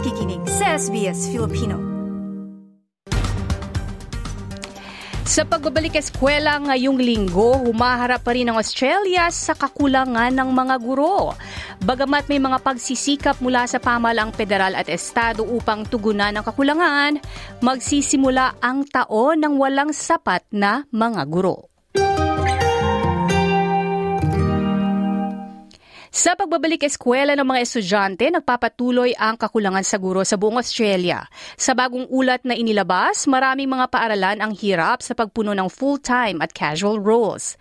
nakikinig sa SBS Filipino. Sa pagbabalik eskwela ngayong linggo, humaharap pa rin ang Australia sa kakulangan ng mga guro. Bagamat may mga pagsisikap mula sa pamalang federal at estado upang tugunan ang kakulangan, magsisimula ang taon ng walang sapat na mga guro. Sa pagbabalik eskwela ng mga estudyante, nagpapatuloy ang kakulangan sa guro sa buong Australia. Sa bagong ulat na inilabas, maraming mga paaralan ang hirap sa pagpuno ng full-time at casual roles.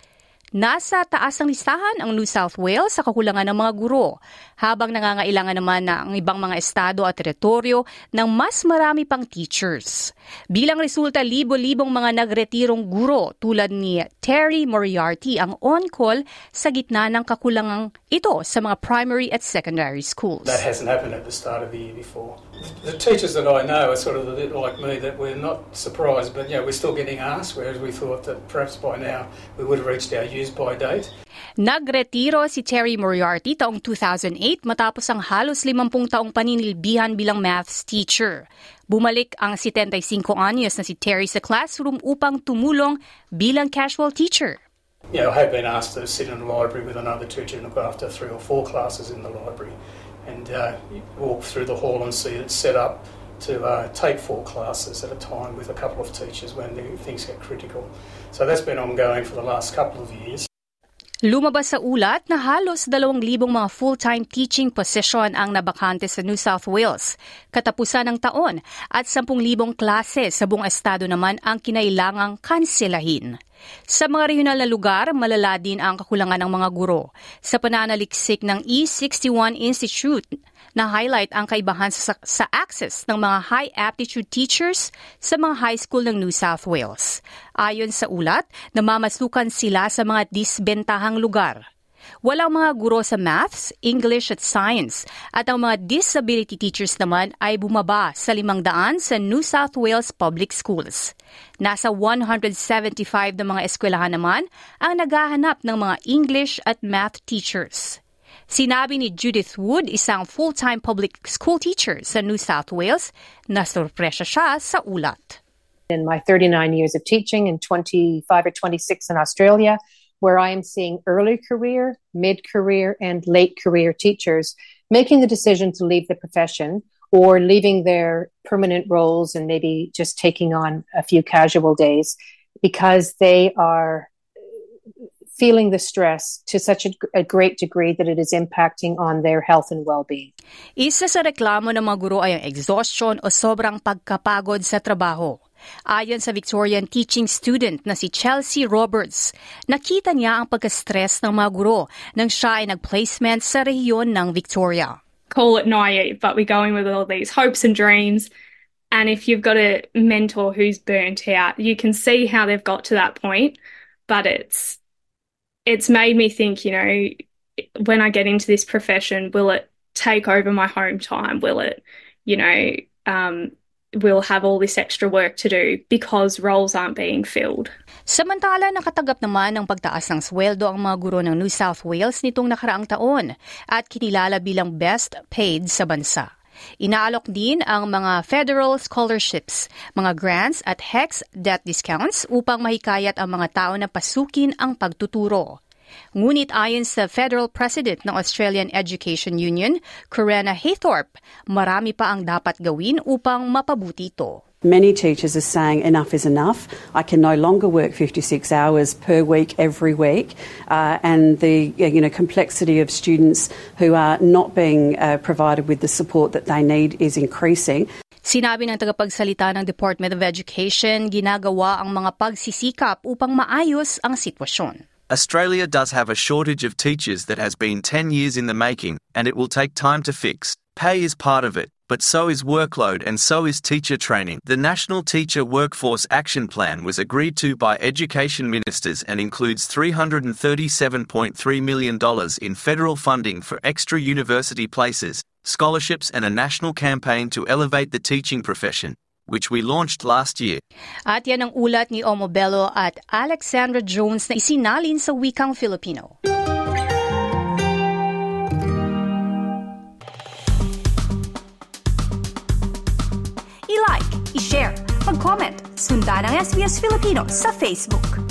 Nasa taas ng listahan ang New South Wales sa kakulangan ng mga guro, habang nangangailangan naman na ang ibang mga estado at teritoryo ng mas marami pang teachers. Bilang resulta, libo-libong mga nagretirong guro tulad ni Terry Moriarty ang on-call sa gitna ng kakulangang ito sa mga primary at secondary schools. That hasn't happened at the start of the year before. The teachers that I know are sort of a bit like me that we're not surprised, but yeah, we're still getting asked, whereas we thought that perhaps by now we would have reached our use by date. Nagretiro si Terry Moriarty taong 2008 matapos ang halos 50 taong paninilbihan bilang maths teacher. Bumalik ang 75 anyos na si Terry sa classroom upang tumulong bilang casual teacher. Yeah, I have been asked to sit in the library with another teacher and look after three or four classes in the library. and uh, walk through the hall and see it set up to uh, take four classes at a time with a couple of teachers when things get critical. So that's been ongoing for the last couple of years. Lumabas sa ulat na halos 2,000 mga full-time teaching position ang nabakante sa New South Wales. Katapusan ng taon at 10,000 klase sa buong estado naman ang kinailangang kanselahin. Sa mga regional na lugar, malala din ang kakulangan ng mga guro. Sa pananaliksik ng E61 Institute, na highlight ang kaibahan sa, sa access ng mga high aptitude teachers sa mga high school ng New South Wales. Ayon sa ulat, namamasukan sila sa mga disbentahang lugar. Walang mga guro sa maths, English at science at ang mga disability teachers naman ay bumaba sa limang daan sa New South Wales Public Schools. Nasa 175 na mga eskwelahan naman ang naghahanap ng mga English at math teachers. Sinabi ni Judith Wood, isang full-time public school teacher sa New South Wales, na sorpresa siya sa ulat. In my 39 years of teaching and 25 or 26 in Australia, where I am seeing early career, mid career, and late career teachers making the decision to leave the profession or leaving their permanent roles and maybe just taking on a few casual days because they are feeling the stress to such a, a, great degree that it is impacting on their health and well-being. Isa sa reklamo ng mga guro ay ang exhaustion o sobrang pagkapagod sa trabaho. Ayon sa Victorian teaching student na si Chelsea Roberts, nakita niya ang pagka-stress ng mga guro nang siya ay nag-placement sa rehiyon ng Victoria. Call it naive, but we're going with all these hopes and dreams. And if you've got a mentor who's burnt out, you can see how they've got to that point. But it's it's made me think, you know, when I get into this profession, will it take over my home time? Will it, you know, um, will have all this extra work to do because roles aren't being filled. Samantala, nakatagap naman ng pagtaas ng sweldo ang mga guro ng New South Wales nitong nakaraang taon at kinilala bilang best paid sa bansa. Inaalok din ang mga federal scholarships, mga grants at HEX debt discounts upang mahikayat ang mga tao na pasukin ang pagtuturo. Ngunit ayon sa Federal President ng Australian Education Union, Corena Haythorpe, marami pa ang dapat gawin upang mapabuti ito. Many teachers are saying enough is enough. I can no longer work 56 hours per week every week, uh, and the you know complexity of students who are not being uh, provided with the support that they need is increasing. Sinabi ng tagapagsalita ng Department of Education, ginagawa ang mga pagsisikap upang maayos ang sitwasyon. Australia does have a shortage of teachers that has been 10 years in the making, and it will take time to fix. Pay is part of it, but so is workload and so is teacher training. The National Teacher Workforce Action Plan was agreed to by education ministers and includes $337.3 million in federal funding for extra university places, scholarships, and a national campaign to elevate the teaching profession. which we launched last year. At yan ang ulat ni Omo Bello at Alexandra Jones na isinalin sa wikang Filipino. I-like, i-share, mag-comment, sundan ang SBS Filipino sa Facebook.